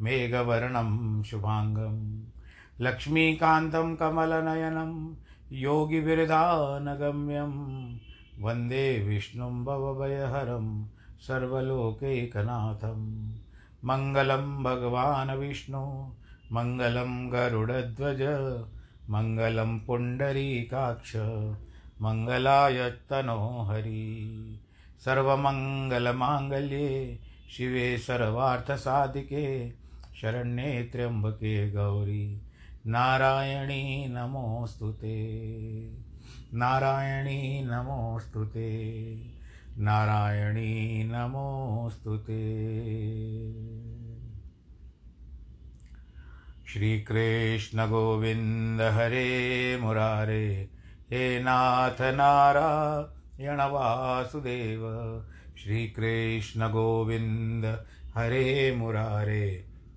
मेघवर्णं शुभाङ्गं, लक्ष्मीकान्तं कमलनयनं योगिविरधानगम्यं वंदे विष्णुं भवभयहरं, सर्वलोकैकनाथं। मङ्गलं भगवान् विष्णु, मङ्गलं गरुडध्वज, मङ्गलं पुण्डरीकाक्ष मङ्गलाय तनो हरि सर्वमङ्गलमाङ्गल्ये शिवे सर्वार्थसाधिके शरण्ये त्र्यम्बके गौरी। नारायणी नमोऽस्तु नारायणी नमोऽस्तु नारायणी नमोऽस्तु ते। श्रीकृष्णगोविन्द हरे मुरारे। हे नाथ नारायण वासुदेव। श्रीकृष्णगोविन्द हरे मुरारे।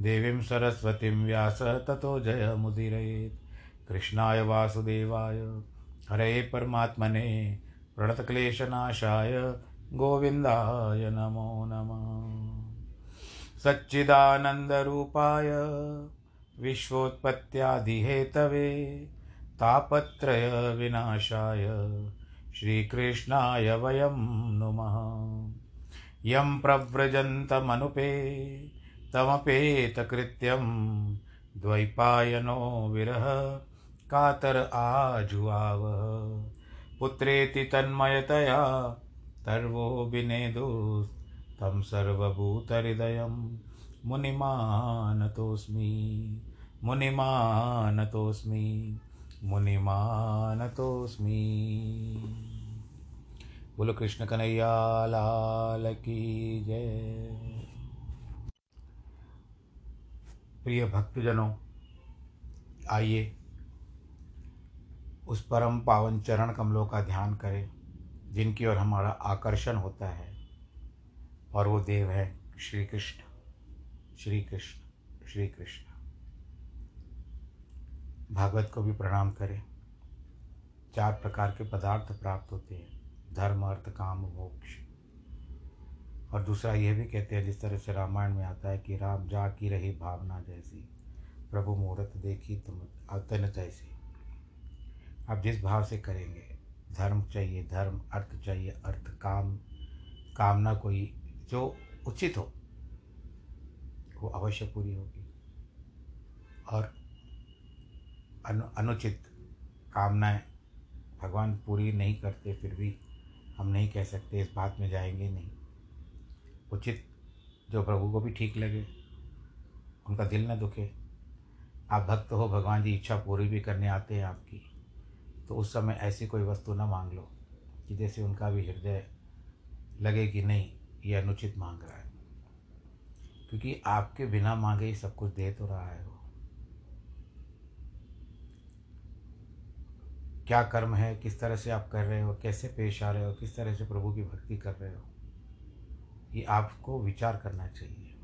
देवीं सरस्वतीं व्यास ततो जयमुदीरयेत् कृष्णाय वासुदेवाय, हरे परमात्मने, प्रणतक्लेशनाशाय, गोविन्दाय नमो नमः। सच्चिदानन्दरूपाय, विश्वोत्पत्त्यादिहेतवे तापत्रयविनाशाय श्रीकृष्णाय वयं नुमः। यं प्रव्रजन्तमनुपे तमपेतकृत्यं द्वैपायनो विरह कातर आजुआव। पुत्रेति तन्मयतया तर्वो विनेदुस्तं सर्वभूतहृदयं। मुनिमानतोऽस्मि मुनिमानतोऽस्मि मुनिमानतोऽस्मि। बोलो कृष्ण कन्हैया, लाल की जय। प्रिय भक्तजनों, आइए उस परम पावन चरण कमलों का ध्यान करें, जिनकी ओर हमारा आकर्षण होता है। और वो देव है श्री कृष्ण श्री कृष्ण श्री कृष्ण भागवत को भी प्रणाम करें। चार प्रकार के पदार्थ प्राप्त होते हैं, धर्म, अर्थ, काम, मोक्ष। और दूसरा यह भी कहते हैं, जिस तरह से रामायण में आता है कि राम जा की रही भावना जैसी, प्रभु मुहूर्त देखी तुम अतन जैसी। आप जिस भाव से करेंगे, धर्म चाहिए, धर्म, अर्थ चाहिए, अर्थ, काम, कामना कोई जो उचित हो, वो अवश्य पूरी होगी। और अनु, अनुचित कामनाएँ भगवान पूरी नहीं करते, फिर भी हम नहीं कह सकते, इस बात में जाएँगे नहीं। उचित जो प्रभु को भी ठीक लगे, उनका दिल न दुखे। आप भक्त हो, भगवान जी इच्छा पूरी भी करने आते हैं आपकी तो उस समय ऐसी कोई वस्तु न मांग लो कि जैसे उनका भी हृदय लगे कि नहीं, ये अनुचित मांग रहा है। क्योंकि आपके बिना मांगे ही सब कुछ दे तो रहा है वो। क्या कर्म है, किस तरह से आप कर रहे हो, कैसे पेश आ रहे हो, किस तरह से प्रभु की भक्ति कर रहे हो? ये आपको विचार करना चाहिए।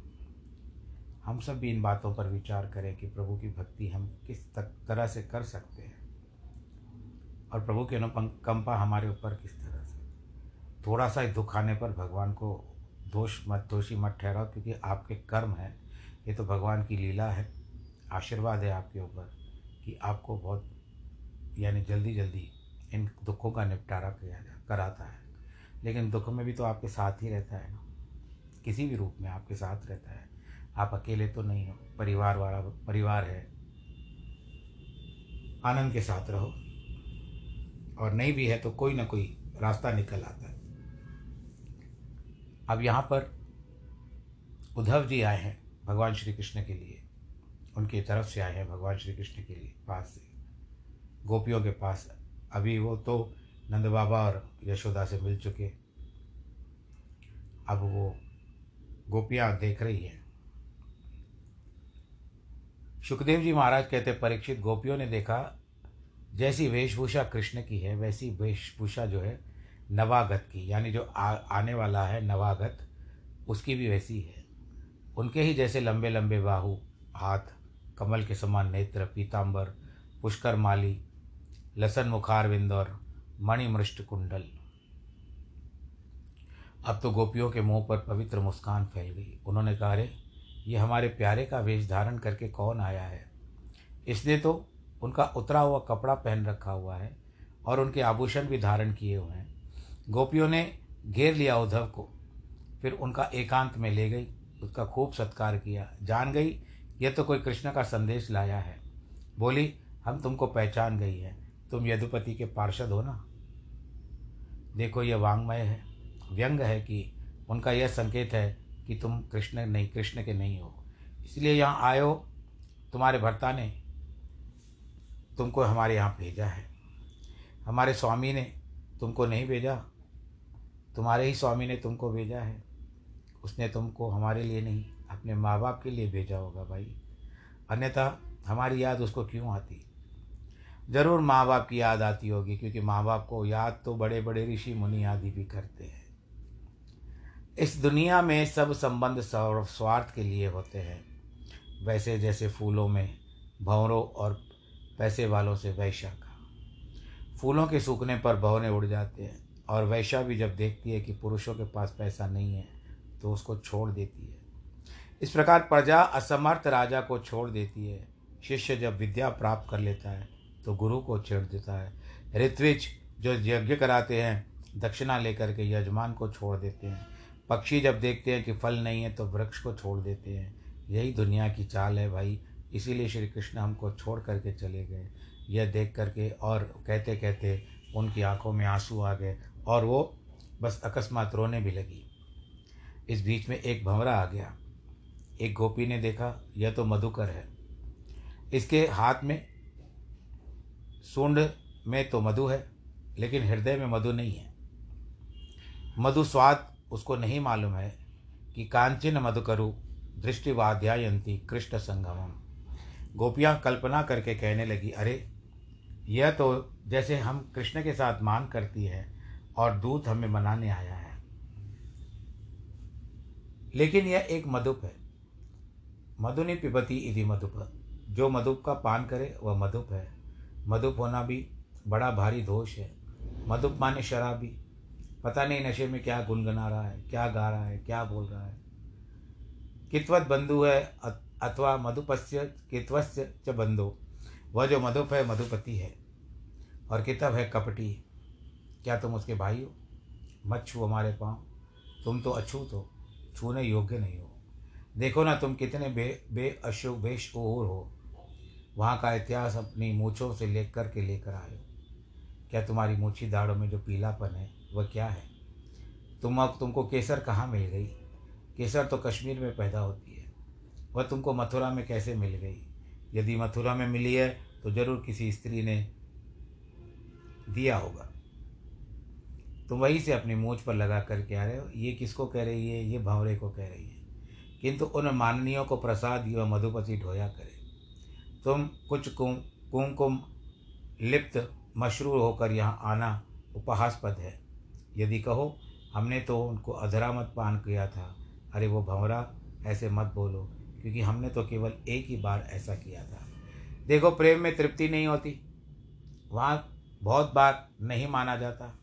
हम सब भी इन बातों पर विचार करें कि प्रभु की भक्ति हम किस तक, तरह से कर सकते हैं। और प्रभु की अनुकंपा हमारे ऊपर किस तरह से? थोड़ा सा ही दुख आने पर भगवान को दोष मत, दोषी मत ठहराओ, क्योंकि आपके कर्म हैं। ये तो भगवान की लीला है। आशीर्वाद है आपके ऊपर कि आपको बहुत, यानी जल्दी जल्दी इन दुखों का निपटारा किया जा, कराता है। लेकिन दुख में भी तो आपके साथ ही रहता है ना। किसी भी रूप में आपके साथ रहता है। आप अकेले तो नहीं हो, परिवार वाला, परिवार है। आनंद के साथ रहो। और नहीं भी है तो कोई ना कोई रास्ता निकल आता है। अब यहाँ पर उद्धव जी आए हैं भगवान श्री कृष्ण के लिए। उनकी तरफ़ से आए हैं भगवान श्री कृष्ण के लिए, पास से। गोपियों के पास। अभी वो तो नंद बाबा और यशोदा से मिल चुके। अब वो गोपियाँ देख रही हैं। सुखदेव जी महाराज कहते परीक्षित गोपियों ने देखा जैसी वेशभूषा कृष्ण की है वैसी वेशभूषा जो है नवागत की यानी जो आ, आने वाला है नवागत उसकी भी वैसी है। उनके ही जैसे लंबे लंबे बाहु हाथ कमल के समान नेत्र पीताम्बर पुष्कर माली लसन मुखारविंद और मणिमृष्ट कुंडल अब तो गोपियों के मुँह पर पवित्र मुस्कान फैल गई। उन्होंने कहा, अरे, ये हमारे प्यारे का वेश धारण करके कौन आया है? इसने तो उनका उतरा हुआ कपड़ा पहन रखा हुआ है और उनके आभूषण भी धारण किए हुए हैं। गोपियों ने घेर लिया उद्धव को, फिर उनका एकांत में ले गई, उसका खूब सत्कार किया। जान गई यह तो कोई कृष्ण का संदेश लाया है। बोली, हम तुमको पहचान गई है। तुम यदुपति के पार्षद हो ना? देखो यह वांग्मय है। व्यंग है कि उनका यह संकेत है कि तुम कृष्ण नहीं, कृष्ण के नहीं हो। इसलिए यहाँ आयो, तुम्हारे भर्ता ने तुमको हमारे यहाँ भेजा है। हमारे स्वामी ने तुमको नहीं भेजा, तुम्हारे ही स्वामी ने तुमको भेजा है। उसने तुमको हमारे लिए नहीं, अपने माँ बाप के लिए भेजा होगा भाई। अन्यथा हमारी याद उसको क्यों आती? ज़रूर माँ बाप की याद आती होगी, क्योंकि माँ बाप को याद तो बड़े बड़े ऋषि मुनि आदि भी करते हैं। इस दुनिया में सब संबंध स्वार्थ के लिए होते हैं। वैसे जैसे फूलों में भंवरों और पैसे वालों से वैश्या का फूलों के सूखने पर भवने उड़ जाते हैं और वैश्या भी जब देखती है कि पुरुषों के पास पैसा नहीं है तो उसको छोड़ देती है। इस प्रकार प्रजा असमर्थ राजा को छोड़ देती है। शिष्य जब विद्या प्राप्त कर लेता है तो गुरु को छेड़ देता है। ऋत्विज जो यज्ञ कराते हैं, दक्षिणा लेकर के यजमान को छोड़ देते हैं। पक्षी जब देखते हैं कि फल नहीं है तो वृक्ष को छोड़ देते हैं। यही दुनिया की चाल है भाई। इसीलिए श्री कृष्ण हमको छोड़ करके चले गए। यह देख करके और कहते कहते उनकी आँखों में आँसू आ गए और वो बस अकस्मात रोने भी लगी। इस बीच में एक भंवरा आ गया। एक गोपी ने देखा, यह तो मधुकर है। इसके हाथ में सूंड में तो मधु है, लेकिन हृदय में मधु नहीं है। मधु स्वाद उसको नहीं मालूम है कि कांचन मधुकरु दृष्टिवाध्यायंती कृष्ण संगमम गोपियाँ कल्पना करके कहने लगी, अरे, यह तो जैसे हम कृष्ण के साथ मान करती है और दूत हमें मनाने आया है। लेकिन यह एक मधुप है। मधुनि पिबती इति मधुप। जो मधुप का पान करे, वह मधुप है। मधुप होना भी बड़ा भारी दोष है। मधुप माने शराबी। पता नहीं नशे में क्या गुनगुना रहा है, क्या गा रहा है, क्या बोल रहा है। कितवत बंधु है अथवा मधुपस्य, कितवस्य च बंधु। वह जो मधुप है, मधुपति है। और कितब है, कपटी। क्या तुम उसके भाई हो? मत छू हमारे पाँव। तुम तो अछूत हो। छूने योग्य नहीं हो। देखो ना तुम कितने बे बे अशु, बेश ओर हो। वहाँ का इतिहास अपनी मूछों से लेकर के लेकर आए हो। क्या तुम्हारी मूछी दाढ़ों में जो पीलापन है वह क्या है? तुम अब तुमको केसर कहाँ मिल गई? केसर तो कश्मीर में पैदा होती है। वह तुमको मथुरा में कैसे मिल गई? यदि मथुरा में मिली है तो ज़रूर किसी स्त्री ने दिया होगा। तुम वहीं से अपनी मूछ पर लगा करके आ रहे हो। ये किसको कह रही है? ये भंवरे को कह रही है। किंतु उन माननीयों को प्रसाद युवा मधुपति ढोया करे। तुम कुछ कुम कुमकुम लिप्त मशरूर होकर यहाँ आना उपहासपद है। यदि कहो, हमने तो उनको अधरा मत पान किया था। अरे वो भंवरा, ऐसे मत बोलो, क्योंकि हमने तो केवल एक ही बार ऐसा किया था। देखो, प्रेम में तृप्ति नहीं होती। वहाँ बहुत बार नहीं माना जाता।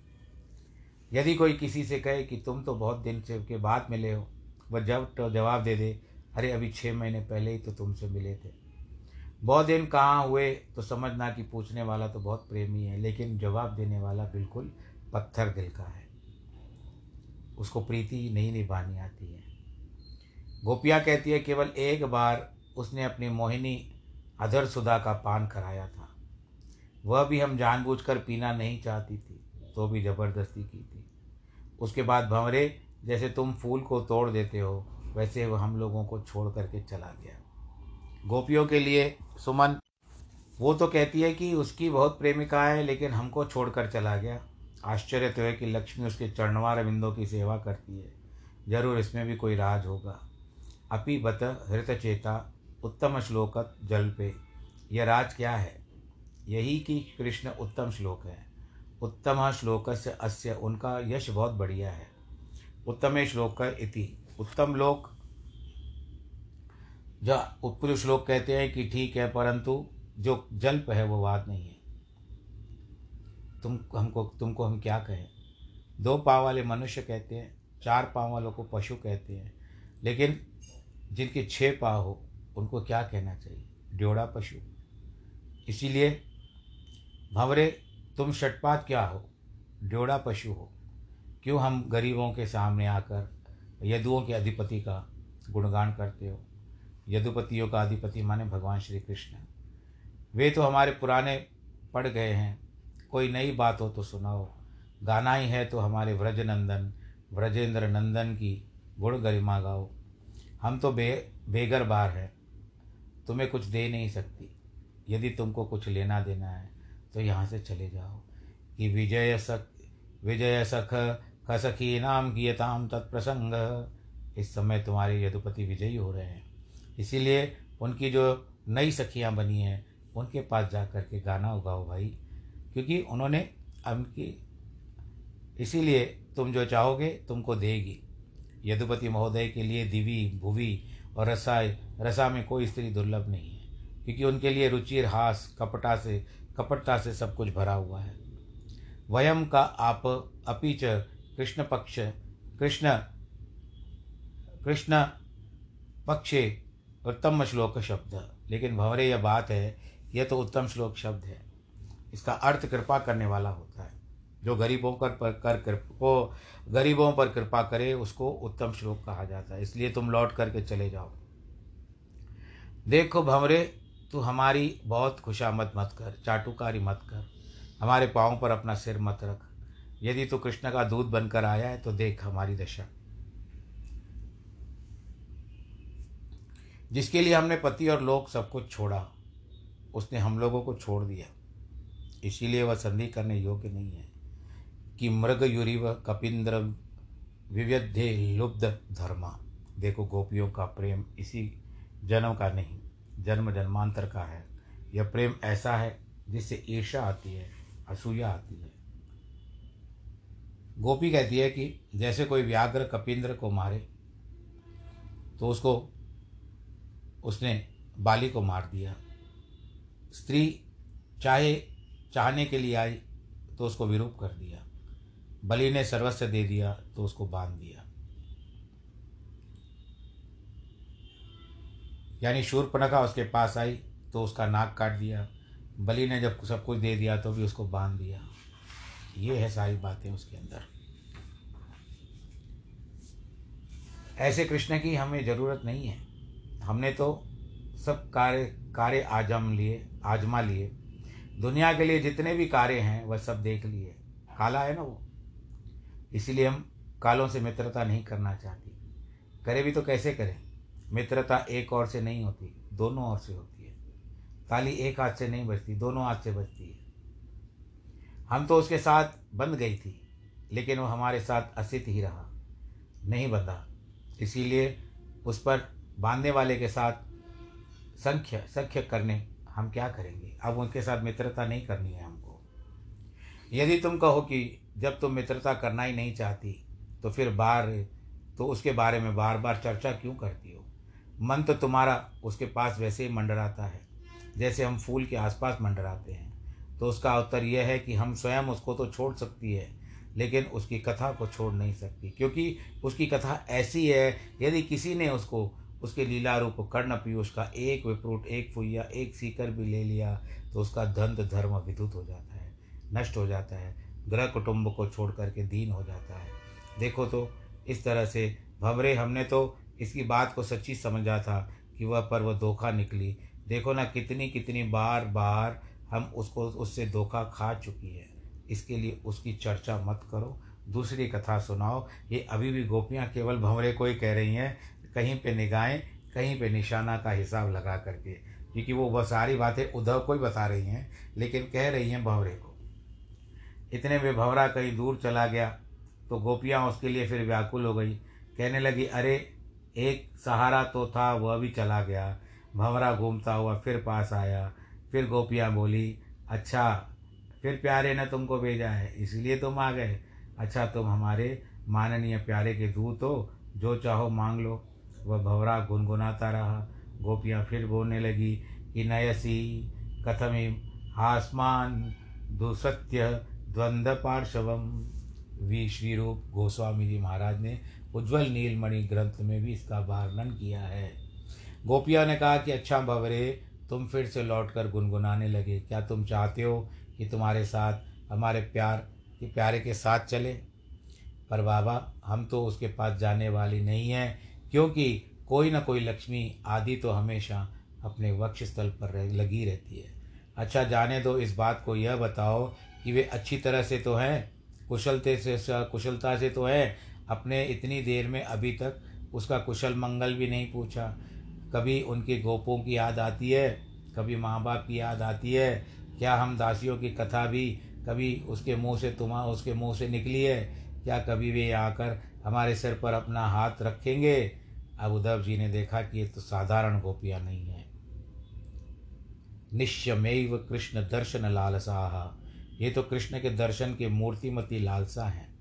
यदि कोई किसी से कहे कि तुम तो बहुत दिन से के बाद मिले हो, वह जब तो जवाब दे दे, अरे अभी छः महीने पहले ही तो तुमसे मिले थे। बहुत दिन कहाँ हुए तो समझना कि पूछने वाला तो बहुत प्रेमी है, लेकिन जवाब देने वाला बिल्कुल पत्थर दिल का है। उसको प्रीति नहीं निभानी आती है। गोपिया कहती है, केवल एक बार उसने अपनी मोहिनी अधर सुधा का पान कराया था। वह भी हम जानबूझकर पीना नहीं चाहती थी तो भी ज़बरदस्ती की थी। उसके बाद भंवरे, जैसे तुम फूल को तोड़ देते हो, वैसे वह हम लोगों को छोड़ करके चला गया। गोपियों के लिए सुमन, वो तो कहती है कि उसकी बहुत प्रेमिका है, लेकिन हमको छोड़कर चला गया। आश्चर्य तो है कि लक्ष्मी उसके चरणवार बिंदों की सेवा करती है। ज़रूर इसमें भी कोई राज होगा। अपि बत हृतचेता उत्तम श्लोकत जल पे यह राज क्या है? यही कि कृष्ण उत्तम श्लोक है। उत्तम श्लोक से अस्य उनका यश बहुत बढ़िया है। उत्तम श्लोक इति। उत्तम लोक जो उत्पुर श्लोक कहते हैं कि ठीक है, परंतु जो जल्प है, वो बात नहीं है। तुम हमको, तुमको हम क्या कहें? दो पाँव वाले मनुष्य कहते हैं, चार पाँव वालों को पशु कहते हैं, लेकिन जिनके छः पाँव हो, उनको क्या कहना चाहिए? ड्योड़ा पशु। इसीलिए, भंवरे, तुम षटपात क्या हो? ड्योड़ा पशु हो। क्यों हम गरीबों के सामने आकर, यदुओं के अधिपति का गुणगान करते हो? यदुपतियों का अधिपति माने भगवान श्री कृष्ण। वे तो हमारे पुराने पड़ गए हैं कोई नई बात हो तो सुनाओ। गाना ही है तो हमारे व्रज नंदन व्रजेंद्र नंदन की गुण गरिमा गाओ। हम तो बे बेगर बार हैं, तुम्हें कुछ दे नहीं सकती। यदि तुमको कुछ लेना देना है तो यहाँ से चले जाओ। कि विजय सख विजय सख खसखी नाम गीयताम तत्प्रसंग। इस समय तुम्हारे यदुपति विजयी हो रहे हैं। इसीलिए उनकी जो नई सखियाँ बनी हैं, उनके पास जा कर के गाना उगाओ भाई। क्योंकि उन्होंने उनकी इसीलिए तुम जो चाहोगे, तुमको देगी। यदुपति महोदय के लिए दिवी, भुवि और रसाय, रसा में कोई स्त्री दुर्लभ नहीं है, क्योंकि उनके लिए रुचिर, हास, कपटा से, कपटता से सब कुछ भरा हुआ है। वयम का आप अपीच कृष्ण पक्ष, कृष्ण कृष्ण पक्षे उत्तम श्लोक शब्द। लेकिन भंवरे यह बात है, यह तो उत्तम श्लोक शब्द है। इसका अर्थ कृपा करने वाला होता है। जो गरीबों कर पर, कर को गरीबों पर कृपा करे, उसको उत्तम श्लोक कहा जाता है। इसलिए तुम लौट करके चले जाओ। देखो भंवरे, तू हमारी बहुत खुशामद मत कर, चाटुकारी मत कर। हमारे पाँव पर अपना सिर मत रख। यदि तू कृष्ण का दूध बनकर आया है तो देख हमारी दशा। जिसके लिए हमने पति और लोग सब कुछ छोड़ा, उसने हम लोगों को छोड़ दिया। इसीलिए वह संधि करने योग्य नहीं है कि मृग युरिव कपिंद्र विव्यध्ये लुब्ध धर्मा। देखो, गोपियों का प्रेम इसी जन्म का नहीं, जन्म जन्मांतर का है। यह प्रेम ऐसा है जिससे ईर्षा आती है, असूया आती है। गोपी कहती है कि जैसे कोई व्याघ्र कपिंद्र को मारे तो उसको, उसने बाली को मार दिया। स्त्री चाहे चाहने के लिए आई तो उसको विरूप कर दिया। बलि ने सर्वस्व दे दिया तो उसको बाँध दिया। यानी शूर्पणखा उसके पास आई तो उसका नाक काट दिया। बलि ने जब सब कुछ दे दिया तो भी उसको बाँध दिया। ये है सारी बातें उसके अंदर। ऐसे कृष्ण की हमें ज़रूरत नहीं है। हमने तो सब कार्य कार्य आज़म लिए, आजमा लिए। दुनिया के लिए जितने भी कार्य हैं, वह सब देख लिए। काला है ना वो? इसीलिए हम कालों से मित्रता नहीं करना चाहती। करें भी तो कैसे करें? मित्रता एक और से नहीं होती, दोनों ओर से होती है। ताली एक हाथ से नहीं बजती, दोनों हाथ से बजती है। हम तो उसके साथ बंध गई थी, लेकिन वो हमारे साथ असित ही रहा, नहीं बंधा। इसीलिए उस पर बांधने वाले के साथ संख्य संख्य करने हम क्या करेंगे? अब उनके साथ मित्रता नहीं करनी है हमको। यदि तुम कहो कि जब तुम मित्रता करना ही नहीं चाहती तो फिर बार तो उसके बारे में बार बार चर्चा क्यों करती हो? मन तो तुम्हारा उसके पास वैसे ही मंडराता है, जैसे हम फूल के आसपास मंडराते हैं। तो उसका उत्तर यह है कि हम स्वयं उसको तो छोड़ सकती है, लेकिन उसकी कथा को छोड़ नहीं सकती, क्योंकि उसकी कथा ऐसी है, यदि किसी ने उसको उसके लीला रूप कर्ण पीयूष का एक विप्रूट, एक फुइया, एक सीकर भी ले लिया तो उसका धंध, धर्म विद्युत हो जाता है, नष्ट हो जाता है, ग्रह कुटुंब को छोड़ करके दीन हो जाता है। देखो तो इस तरह से, भंवरे, हमने तो इसकी बात को सच्ची समझा था कि वह पर वह धोखा निकली। देखो ना, कितनी कितनी बार बार हम उसको, उससे धोखा खा चुकी है। इसके लिए उसकी चर्चा मत करो। दूसरी कथा सुनाओ। ये अभी भी गोपियाँ केवल भंवरे को ही कह रही हैं। कहीं पे निगाहें, कहीं पे निशाना का हिसाब लगा करके। क्योंकि वो वह सारी बातें उद्धव को ही बता रही हैं, लेकिन कह रही हैं भंवरे को। इतने में भंवरा कहीं दूर चला गया तो गोपियाँ उसके लिए फिर व्याकुल हो गई। कहने लगी, अरे, एक सहारा तो था, वह भी चला गया। भंवरा घूमता हुआ फिर पास आया। फिर गोपियाँ बोली अच्छा फिर प्यारे ने तुमको भेजा है, इसलिए तुम आ गए। अच्छा तुम हमारे माननीय प्यारे के दूत हो, जो चाहो मांग लो। वह भवरा गुनगुनाता रहा। गोपियाँ फिर बोलने लगी कि नयसी, कथमी आसमान दुसत्य द्वंद्व पार्श्वम। वी श्री रूप गोस्वामी जी महाराज ने उज्ज्वल नीलमणि ग्रंथ में भी इसका वर्णन किया है। गोपिया ने कहा कि अच्छा भवरे, तुम फिर से लौटकर गुनगुनाने लगे। क्या तुम चाहते हो कि तुम्हारे साथ, हमारे प्यार, के प्यारे के साथ चले? पर बाबा, हम तो उसके पास जाने वाली नहीं हैं। क्योंकि कोई ना कोई लक्ष्मी आदि तो हमेशा अपने वक्ष स्थल पर रह, लगी रहती है। अच्छा जाने दो इस बात को यह बताओ कि वे अच्छी तरह से तो हैं कुशलते से कुशलता से तो है अपने इतनी देर में अभी तक उसका कुशल मंगल भी नहीं पूछा। कभी उनके गोपों की याद आती है कभी माँ बाप की याद आती है क्या हम दासियों की कथा भी कभी उसके मुँह से तुम्हारा उसके मुँह से निकली है क्या कभी वे आकर हमारे सिर पर अपना हाथ रखेंगे। अब उद्धव जी ने देखा कि ये तो साधारण गोपियाँ नहीं है। निश्चमेव कृष्ण दर्शन लालसाह। ये तो कृष्ण के दर्शन के मूर्तिमती लालसा हैं।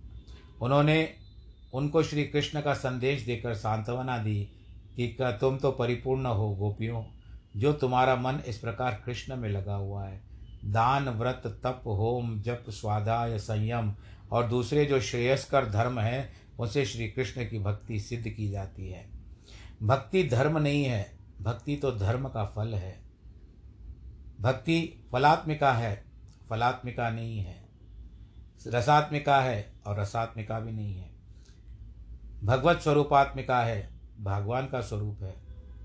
उन्होंने उनको श्री कृष्ण का संदेश देकर सांत्वना दी कि तुम तो परिपूर्ण हो गोपियों। जो तुम्हारा मन इस प्रकार कृष्ण में लगा हुआ है। दान, व्रत, तप, होम, जप स्वाध्याय संयम और दूसरे जो श्रेयस्कर धर्म हैं उनसे श्री कृष्ण की भक्ति सिद्ध की जाती है। भक्ति धर्म नहीं है, भक्ति तो धर्म का फल है। भक्ति फलात्मिका है, फलात्मिका नहीं है। रसात्मिका है और रसात्मिका भी नहीं है। भगवत स्वरूपात्मिका है, भगवान का स्वरूप है।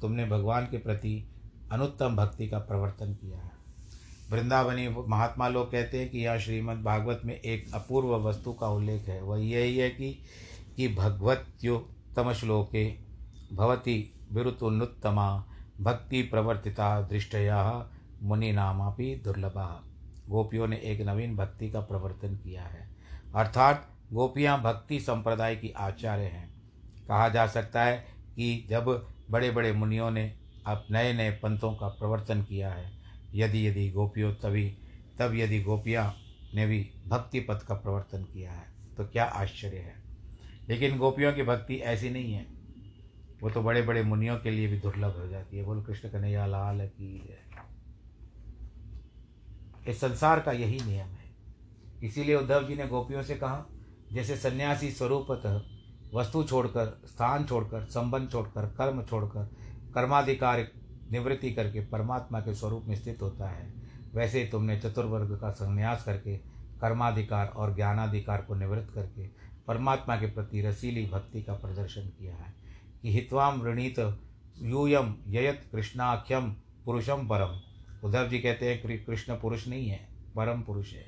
तुमने भगवान के प्रति अनुत्तम भक्ति का प्रवर्तन किया है। वृंदावनी महात्मा लोग कहते हैं कि यह श्रीमद् भागवत में एक अपूर्व वस्तु का उल्लेख है। वह यही है कि कि भगवत्युत्तम श्लोके भवती विरुतुन्नुत्तमा भक्ति प्रवर्तिता दृष्टया मुनिनामापि दुर्लभा। गोपियों ने एक नवीन भक्ति का प्रवर्तन किया है। अर्थात, गोपियाँ भक्ति संप्रदाय की आचार्य हैं। कहा जा सकता है कि जब बड़े बड़े मुनियों ने अब नए नए पंथों का प्रवर्तन किया है, यदि यदि गोपियों तभी, तब यदि गोपियाँ ने भी भक्ति पथ का प्रवर्तन किया है तो क्या आश्चर्य है? लेकिन गोपियों की भक्ति ऐसी नहीं है। वो तो बड़े बड़े मुनियों के लिए भी दुर्लभ हो जाती है। बोलो, कृष्ण कन्हैया, लाल की इस संसार का यही नियम है। इसीलिए उद्धव जी ने गोपियों से कहा, जैसे सन्यासी स्वरूपतः वस्तु छोड़कर, स्थान छोड़कर, संबंध छोड़कर, कर्म छोड़कर, कर्माधिकार निवृत्ति करके परमात्मा के स्वरूप में स्थित होता है, वैसे तुमने चतुर्वर्ग का संन्यास करके कर्माधिकार और ज्ञानाधिकार को निवृत्त करके परमात्मा के प्रति रसीली भक्ति का प्रदर्शन किया है कि हित्वाम वृणीत यूयम ययत कृष्णाख्यम पुरुषम परम। उद्धव जी कहते हैं कृष्ण पुरुष नहीं है, परम पुरुष है।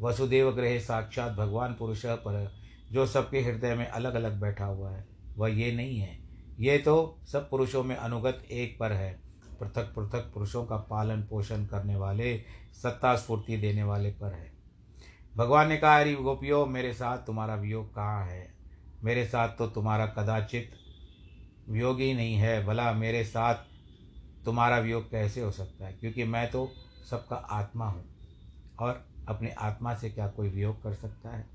वसुदेव ग्रह साक्षात भगवान पुरुष पर जो सबके हृदय में अलग अलग बैठा हुआ है, वह ये नहीं है। ये तो सब पुरुषों में अनुगत एक पर है। पृथक पृथक पुरुषों का पालन पोषण करने वाले सत्ता स्फूर्ति देने वाले पर है। भगवान ने कहा, अरे गोपियो, मेरे साथ तुम्हारा वियोग कहाँ है? मेरे साथ तो तुम्हारा कदाचित वियोग ही नहीं है। भला मेरे साथ तुम्हारा वियोग कैसे हो सकता है? क्योंकि मैं तो सबका आत्मा हूँ। और अपने आत्मा से क्या कोई वियोग कर सकता है?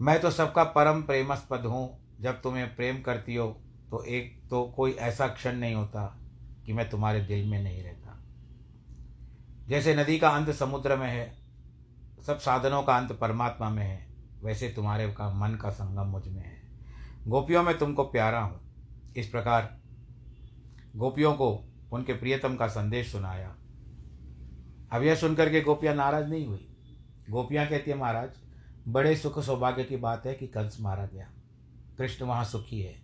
मैं तो सबका परम प्रेमस्पद हूँ। जब तुम्हें प्रेम करती हो तो एक तो कोई ऐसा क्षण नहीं होता कि मैं तुम्हारे दिल में नहीं रहता। जैसे नदी का अंत समुद्र में है सब साधनों का अंत परमात्मा में है। वैसे तुम्हारे का मन का संगम मुझमें है। गोपियों में तुमको प्यारा हूँ। इस प्रकार गोपियों को उनके प्रियतम का संदेश सुनाया। अब यह सुनकर के गोपियाँ नाराज़ नहीं हुई। गोपियाँ कहती है, महाराज, बड़े सुख सौभाग्य की बात है कि कंस मारा गया। कृष्ण वहाँ सुखी है।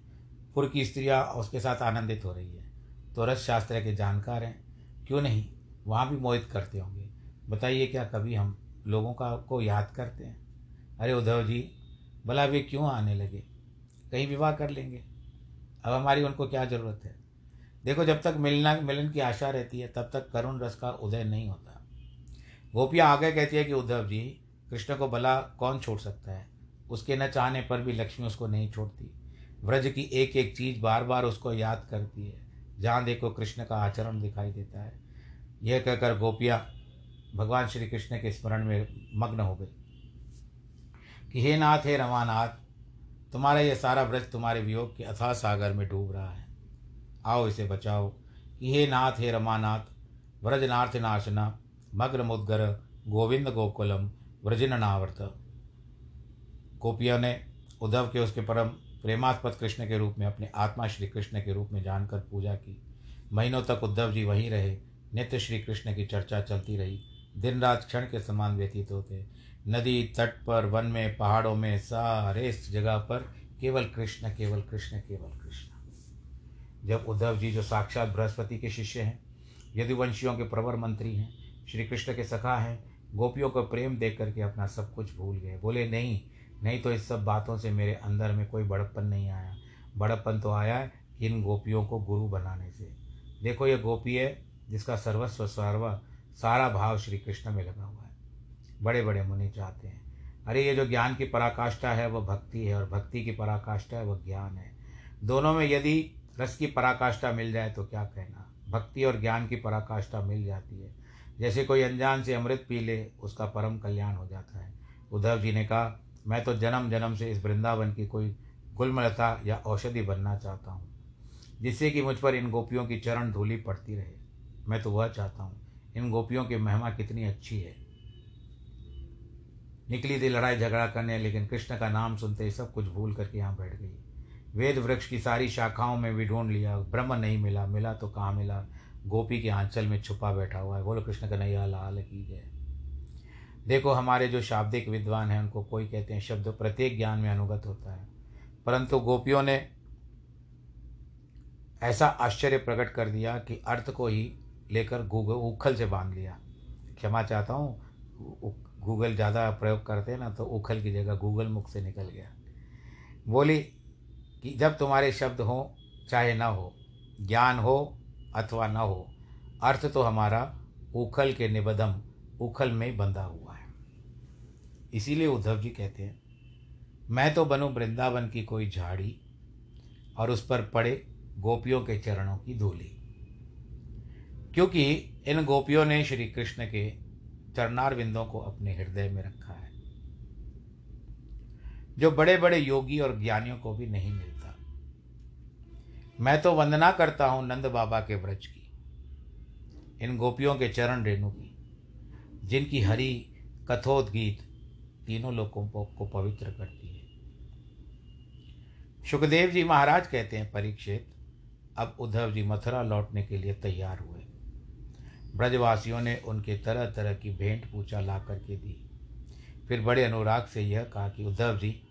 पुर की स्त्रियाँ उसके साथ आनंदित हो रही है। तो रस शास्त्र के जानकार हैं। क्यों नहीं? वहाँ भी मोहित करते होंगे। बताइए, क्या कभी हम लोगों का को याद करते हैं। अरे उद्धव जी, भला वे क्यों आने लगे? कहीं विवाह कर लेंगे। अब हमारी उनको क्या ज़रूरत है? देखो, जब तक मिलना, मिलन की आशा रहती है, तब तक करुण रस का उदय नहीं होता। गोपियाँ आगे कहती है कि उद्धव जी, कृष्ण को भला कौन छोड़ सकता है? उसके न चाहने पर भी लक्ष्मी उसको नहीं छोड़ती। व्रज की एक एक चीज़ बार बार उसको याद करती है। जहाँ देखो कृष्ण का आचरण दिखाई देता है। यह कहकर गोपियाँ भगवान श्री कृष्ण के स्मरण में मग्न हो गई कि हे नाथ, हे रमानाथ, तुम्हारा यह सारा व्रज तुम्हारे वियोग के अथाह सागर में डूब रहा है। आओ इसे बचाओ कि हे नाथ, हे रमानाथ व्रजनाथ नाशना मग्न मुद्गर गोविंद गोकुलम व्रजिनावर्त गोपियों ने उद्धव के उसके परम प्रेमास्पद कृष्ण के रूप में अपने आत्मा श्री कृष्ण के रूप में जानकर पूजा की। महीनों तक उद्धव जी वहीं रहे, नित्य श्री कृष्ण की चर्चा चलती रही। दिन रात क्षण के समान व्यतीत होते। नदी तट पर, वन में, पहाड़ों में, सारे जगह पर केवल कृष्ण केवल कृष्ण केवल कृष्ण। जब उद्धव जी जो साक्षात बृहस्पति के शिष्य हैं, यदुवंशियों के प्रवर मंत्री हैं, श्री कृष्ण के सखा हैं, गोपियों को प्रेम देख करके अपना सब कुछ भूल गए। बोले, नहीं नहीं तो इस सब बातों से मेरे अंदर में कोई बड़प्पन नहीं आया। बड़प्पन तो आया है इन गोपियों को गुरु बनाने से। देखो, ये गोपी है जिसका सर्वस्व, सर्व सारा भाव श्री कृष्ण में लगा हुआ है। बड़े बड़े मुनि चाहते हैं। अरे, ये जो ज्ञान की पराकाष्ठा है वह भक्ति है, और भक्ति की पराकाष्ठा है वह ज्ञान है। दोनों में यदि रस की पराकाष्ठा मिल जाए तो क्या कहना? भक्ति और ज्ञान की पराकाष्ठा मिल जाती है। जैसे कोई अनजान से अमृत पी ले, उसका परम कल्याण हो जाता है। उद्धव जी ने कहा, मैं तो जन्म जन्म से इस वृंदावन की कोई गुलमलता या औषधि बनना चाहता हूँ, जिससे कि मुझ पर इन गोपियों की चरण धूली पड़ती रहे। मैं तो वह चाहता हूँ इन गोपियों की महिमा कितनी अच्छी है। निकली थी लड़ाई झगड़ा करने, लेकिन कृष्ण का नाम सुनते ही सब कुछ भूल करके यहाँ बैठ गई। वेद वृक्ष की सारी शाखाओं में भी ढूंढ लिया, ब्रह्म नहीं मिला मिला तो कहाँ मिला? गोपी के आंचल में छुपा बैठा हुआ है। बोलो, कृष्ण का कन्हैया लाल की जय। देखो, हमारे जो शाब्दिक विद्वान हैं, उनको कोई कहते हैं शब्द प्रत्येक ज्ञान में अनुगत होता है। परंतु गोपियों ने ऐसा आश्चर्य प्रकट कर दिया कि अर्थ को ही लेकर गूगल उखल से बाँध लिया। क्षमा चाहता हूँ गूगल ज़्यादा प्रयोग करते हैं ना तो उखल की जगह गूगल मुख से निकल गया। बोली कि जब तुम्हारे शब्द हो, चाहे ना हो, ज्ञान हो अथवा न हो, अर्थ तो हमारा उखल के निबदम उखल में बंधा हुआ है। इसीलिए उद्धव जी कहते हैं, मैं तो बनूं वृंदावन की कोई झाड़ी और उस पर पड़े गोपियों के चरणों की धूली। क्योंकि इन गोपियों ने श्री कृष्ण के चरणार विंदों को अपने हृदय में रखा है, जो बड़े बड़े योगी और ज्ञानियों को भी नहीं मिलता। मैं तो वंदना करता हूँ नंद बाबा के व्रज की, इन गोपियों के चरण रेणु की, जिनकी हरि कथोद्गीत तीनों लोगों को पवित्र करती है। सुखदेव जी महाराज कहते हैं, परीक्षित, अब उद्धव जी मथुरा लौटने के लिए तैयार हुए। ब्रजवासियों ने उनके तरह तरह की भेंट पूछा ला करके दी। फिर बड़े अनुराग से यह कहा कि, उद्धव जी,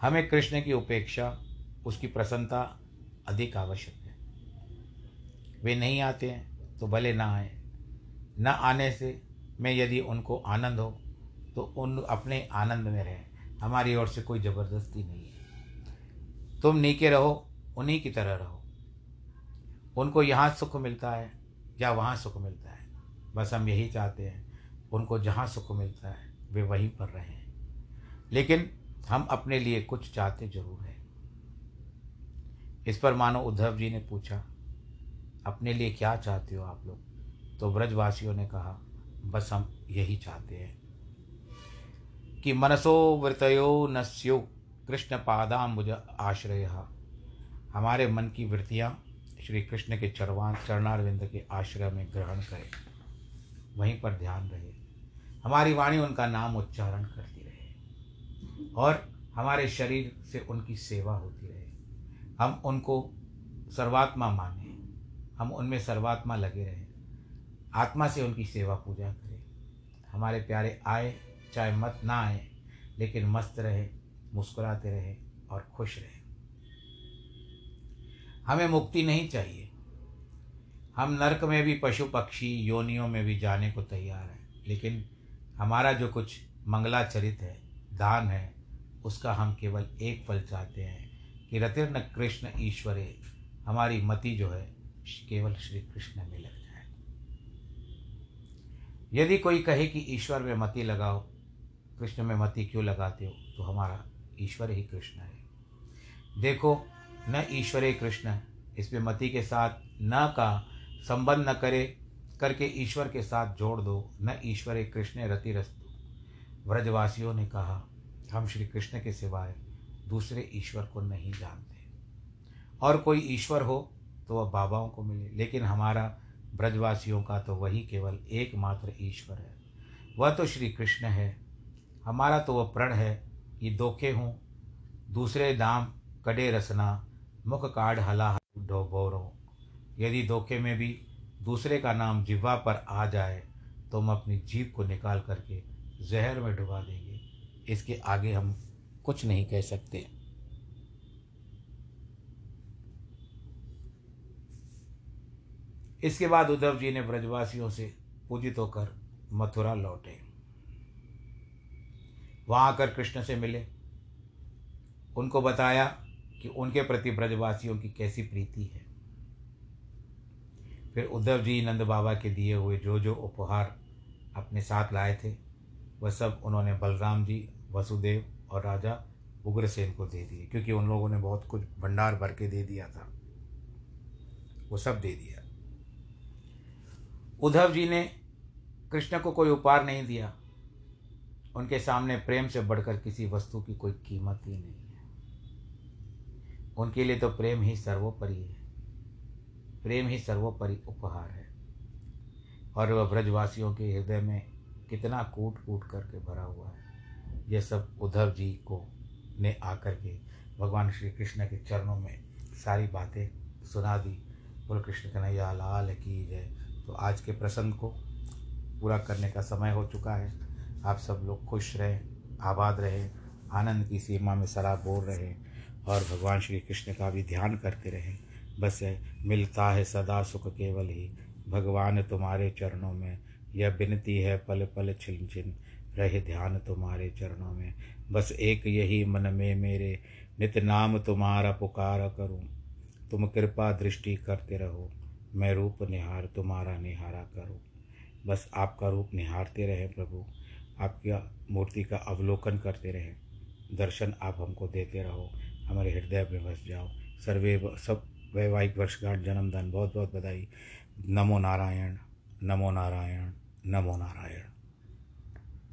हमें कृष्ण की उपेक्षा, उसकी प्रसन्नता अधिक आवश्यक है। वे नहीं आते हैं तो भले ना आए। न आने से मैं यदि उनको आनंद हो तो उन अपने आनंद में रहें। हमारी ओर से कोई ज़बरदस्ती नहीं है। तुम नीके रहो, उन्हीं की तरह रहो। उनको यहाँ सुख मिलता है या वहाँ सुख मिलता है? बस हम यही चाहते हैं, उनको जहाँ सुख मिलता है, वे वहीं पर रहें। लेकिन हम अपने लिए कुछ चाहते ज़रूर हैं। इस पर मानो उद्धव जी ने पूछा, अपने लिए क्या चाहते हो आप लोग? तो ब्रजवासियों ने कहा, बस हम यही चाहते हैं कि मनसो वृतयो न स्यु कृष्ण पादाम्बुज आश्रय। हमारे मन की वृत्तियाँ श्री कृष्ण के चरवान चरणारविंद के आश्रय में ग्रहण करें। वहीं पर ध्यान रहे। हमारी वाणी उनका नाम उच्चारण करती रहे। और हमारे शरीर से उनकी सेवा होती रहे। हम उनको सर्वात्मा माने। हम उनमें सर्वात्मा लगे रहें। आत्मा से उनकी सेवा पूजा करें। हमारे प्यारे आए, चाहे मत ना आए, लेकिन मस्त रहे, मुस्कुराते रहे और खुश रहे। हमें मुक्ति नहीं चाहिए। हम नरक में भी पशु पक्षी योनियों में भी जाने को तैयार हैं, लेकिन हमारा जो कुछ मंगलाचरित है, दान है, उसका हम केवल एक फल चाहते हैं कि रतिर्न कृष्ण ईश्वरे, हमारी मति जो है, केवल श्री कृष्ण में लग जाए। यदि कोई कहे कि ईश्वर में मति लगाओ, कृष्ण में मति क्यों लगाते हो? तो हमारा ईश्वर ही कृष्ण है। देखो न ईश्वरे कृष्ण। इसमें मति के साथ न का संबंध न करे, करके ईश्वर के साथ जोड़ दो, न ईश्वरे कृष्ण रति रस्तु। व्रजवासियों ने कहा, हम श्री कृष्ण के सिवाय दूसरे ईश्वर को नहीं जानते। और कोई ईश्वर हो तो वह बाबाओं को मिले, लेकिन हमारा ब्रजवासियों का तो वही केवल एकमात्र ईश्वर है। वह तो श्री कृष्ण है। हमारा तो वह प्रण है। कि दोखे हूँ। दूसरे दाम, कड़े रसना मुख काढ़ हला डोबोरो यदि धोखे में भी दूसरे का नाम जिह्वा पर आ जाए तो हम अपनी जीभ को निकाल करके जहर में डुबा देंगे। इसके आगे हम कुछ नहीं कह सकते। इसके बाद उद्धव जी ने ब्रजवासियों से पूजित होकर मथुरा लौटे। वहाँ आकर कृष्ण से मिले। उनको बताया कि उनके प्रति ब्रजवासियों की कैसी प्रीति है। फिर उद्धव जी नंद बाबा के दिए हुए जो जो उपहार अपने साथ लाए थे, वह सब उन्होंने बलराम जी, वसुदेव और राजा उग्रसेन को दे दिए, क्योंकि उन लोगों ने बहुत कुछ भंडार भर के दे दिया था। वो सब दे दिया। उद्धव जी ने कृष्ण को कोई उपहार नहीं दिया। उनके सामने प्रेम से बढ़कर किसी वस्तु की कोई कीमत ही नहीं। उनके लिए तो प्रेम ही सर्वोपरि है। प्रेम ही सर्वोपरि उपहार है। और वह ब्रजवासियों के हृदय में कितना कूट कूट करके भरा हुआ है। यह सब उद्धव जी को ने आकर के भगवान श्री कृष्ण के चरणों में सारी बातें सुना दी। बोल कृष्ण कन्हैया, लाल की जय। तो आज के प्रसंग को पूरा करने का समय हो चुका है। आप सब लोग खुश रहें, आबाद रहें, आनंद की सीमा में सरा बोल रहें। और भगवान श्री कृष्ण का भी ध्यान करते रहें। बस मिलता है सदा सुख केवल ही। भगवान तुम्हारे चरणों में, यह विनती है पल पल छिन छिन रहे ध्यान तुम्हारे चरणों में। बस एक यही मन में मेरे, नित नाम तुम्हारा पुकार करूँ। तुम कृपा दृष्टि करते रहो, मैं रूप निहार तुम्हारा निहारा करूँ। बस आपका रूप निहारते रहें प्रभु, आपकी मूर्ति का अवलोकन करते रहें। दर्शन आप हमको देते रहो हमारे हृदय में बस जाओ। सर्वे सब वैवाहिक वर्षगांठ जन्मदिन बहुत बहुत बधाई। नमो नारायण नमो नारायण नमो नारायण।